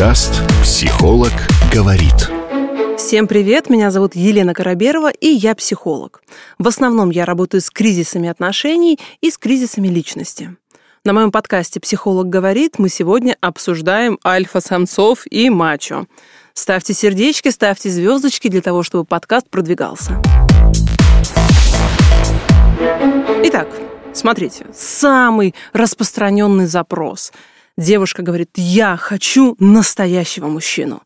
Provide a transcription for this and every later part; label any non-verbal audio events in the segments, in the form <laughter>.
Подкаст «Психолог говорит». Всем привет, меня зовут Елена Караберова, и я психолог. В основном я работаю с кризисами отношений и с кризисами личности. На моем подкасте «Психолог говорит» мы сегодня обсуждаем альфа-самцов и мачо. Ставьте сердечки, ставьте звездочки для того, чтобы подкаст продвигался. Итак, смотрите, самый распространенный запрос. Девушка говорит, я хочу настоящего мужчину.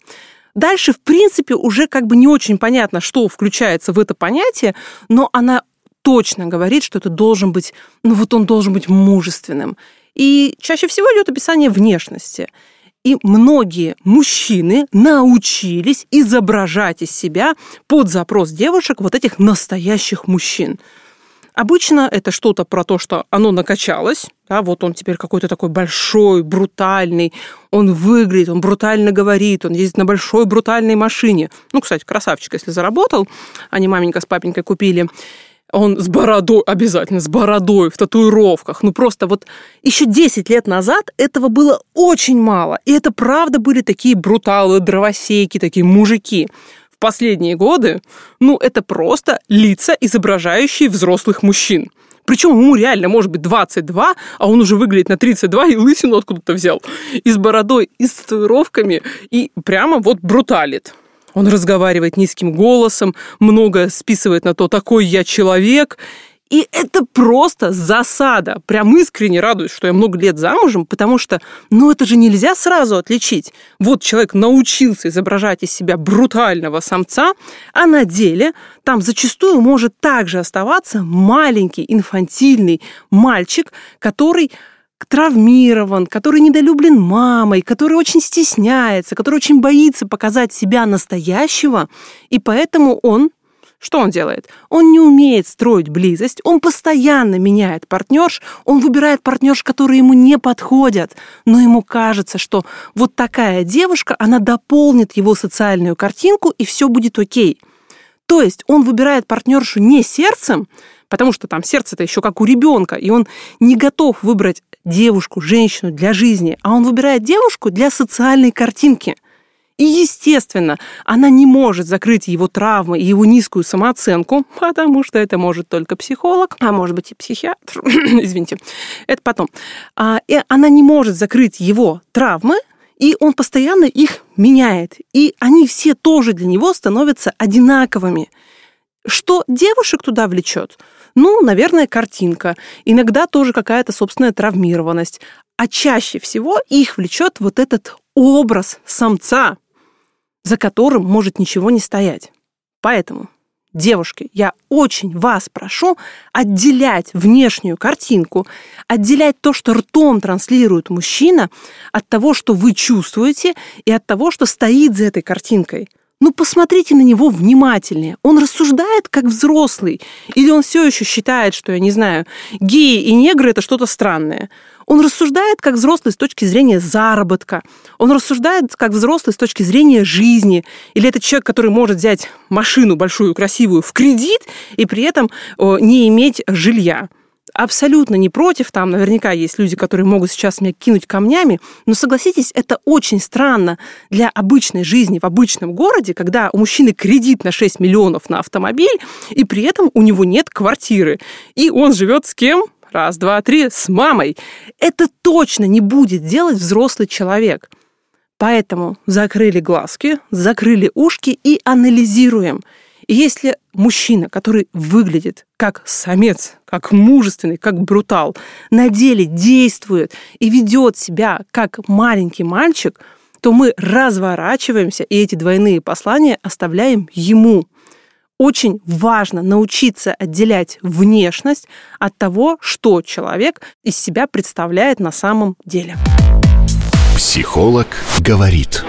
Дальше, в принципе, уже как бы не очень понятно, что включается в это понятие, но она точно говорит, что это должен быть, ну вот он должен быть мужественным. И чаще всего идет описание внешности. И многие мужчины научились изображать из себя под запрос девушек вот этих настоящих мужчин. Обычно это что-то про то, что оно накачалось, да, вот он теперь какой-то такой большой, брутальный, он выглядит, он брутально говорит, он ездит на большой брутальной машине. Ну, кстати, красавчик, если заработал, они маменька с папенькой купили. Он с бородой, обязательно с бородой, в татуировках. Ну просто вот еще 10 лет назад этого было очень мало. И это правда были такие бруталы, дровосейки, такие мужики в последние годы, ну, это просто лица, изображающие взрослых мужчин. Причем ему реально может быть 22, а он уже выглядит на 32 и лысину откуда-то взял. И с бородой, и с татуировками, и прямо вот бруталит. Он разговаривает низким голосом, много списывает на то, такой я человек. И это просто засада. Прям искренне радуюсь, что я много лет замужем, потому что, ну, это же нельзя сразу отличить. Вот человек научился изображать из себя брутального самца, а на деле там зачастую может также оставаться маленький инфантильный мальчик, который травмирован, который недолюблен мамой, который очень стесняется, который очень боится показать себя настоящего, и поэтому он что он делает? Он не умеет строить близость, он постоянно меняет партнерш, он выбирает партнерш, которые ему не подходят, но ему кажется, что вот такая девушка, она дополнит его социальную картинку, и все будет окей. То есть он выбирает партнершу не сердцем, потому что там сердце-то еще как у ребенка, и он не готов выбрать девушку, женщину для жизни, а он выбирает девушку для социальной картинки. И, естественно, она не может закрыть его травмы и его низкую самооценку, потому что это может только психолог, а может быть и психиатр, <coughs> извините, это потом. А, и она не может закрыть его травмы, и он постоянно их меняет. И они все тоже для него становятся одинаковыми. Что девушек туда влечет? Ну, наверное, картинка. Иногда тоже какая-то собственная травмированность. А чаще всего их влечет вот этот образ самца, за которым может ничего не стоять. Поэтому, девушки, я очень вас прошу отделять внешнюю картинку, отделять то, что ртом транслирует мужчина, от того, что вы чувствуете, и от того, что стоит за этой картинкой. Ну, посмотрите на него внимательнее. Он рассуждает как взрослый. Или он все еще считает, что, я не знаю, геи и негры – это что-то странное. Он рассуждает как взрослый с точки зрения заработка. Он рассуждает как взрослый с точки зрения жизни. Или это человек, который может взять машину большую, красивую в кредит и при этом не иметь жилья абсолютно не против, там наверняка есть люди, которые могут сейчас меня кинуть камнями, но согласитесь, это очень странно для обычной жизни в обычном городе, когда у мужчины кредит на 6 миллионов на автомобиль, и при этом у него нет квартиры. И он живет с кем? раз, два, три, с мамой. Это точно не будет делать взрослый человек. Поэтому закрыли глазки, закрыли ушки и анализируем. И если мужчина, который выглядит как самец, как мужественный, как брутал, на деле действует и ведет себя как маленький мальчик, то мы разворачиваемся и эти двойные послания оставляем ему очень важно научиться отделять внешность от того, что человек из себя представляет на самом деле. Психолог говорит.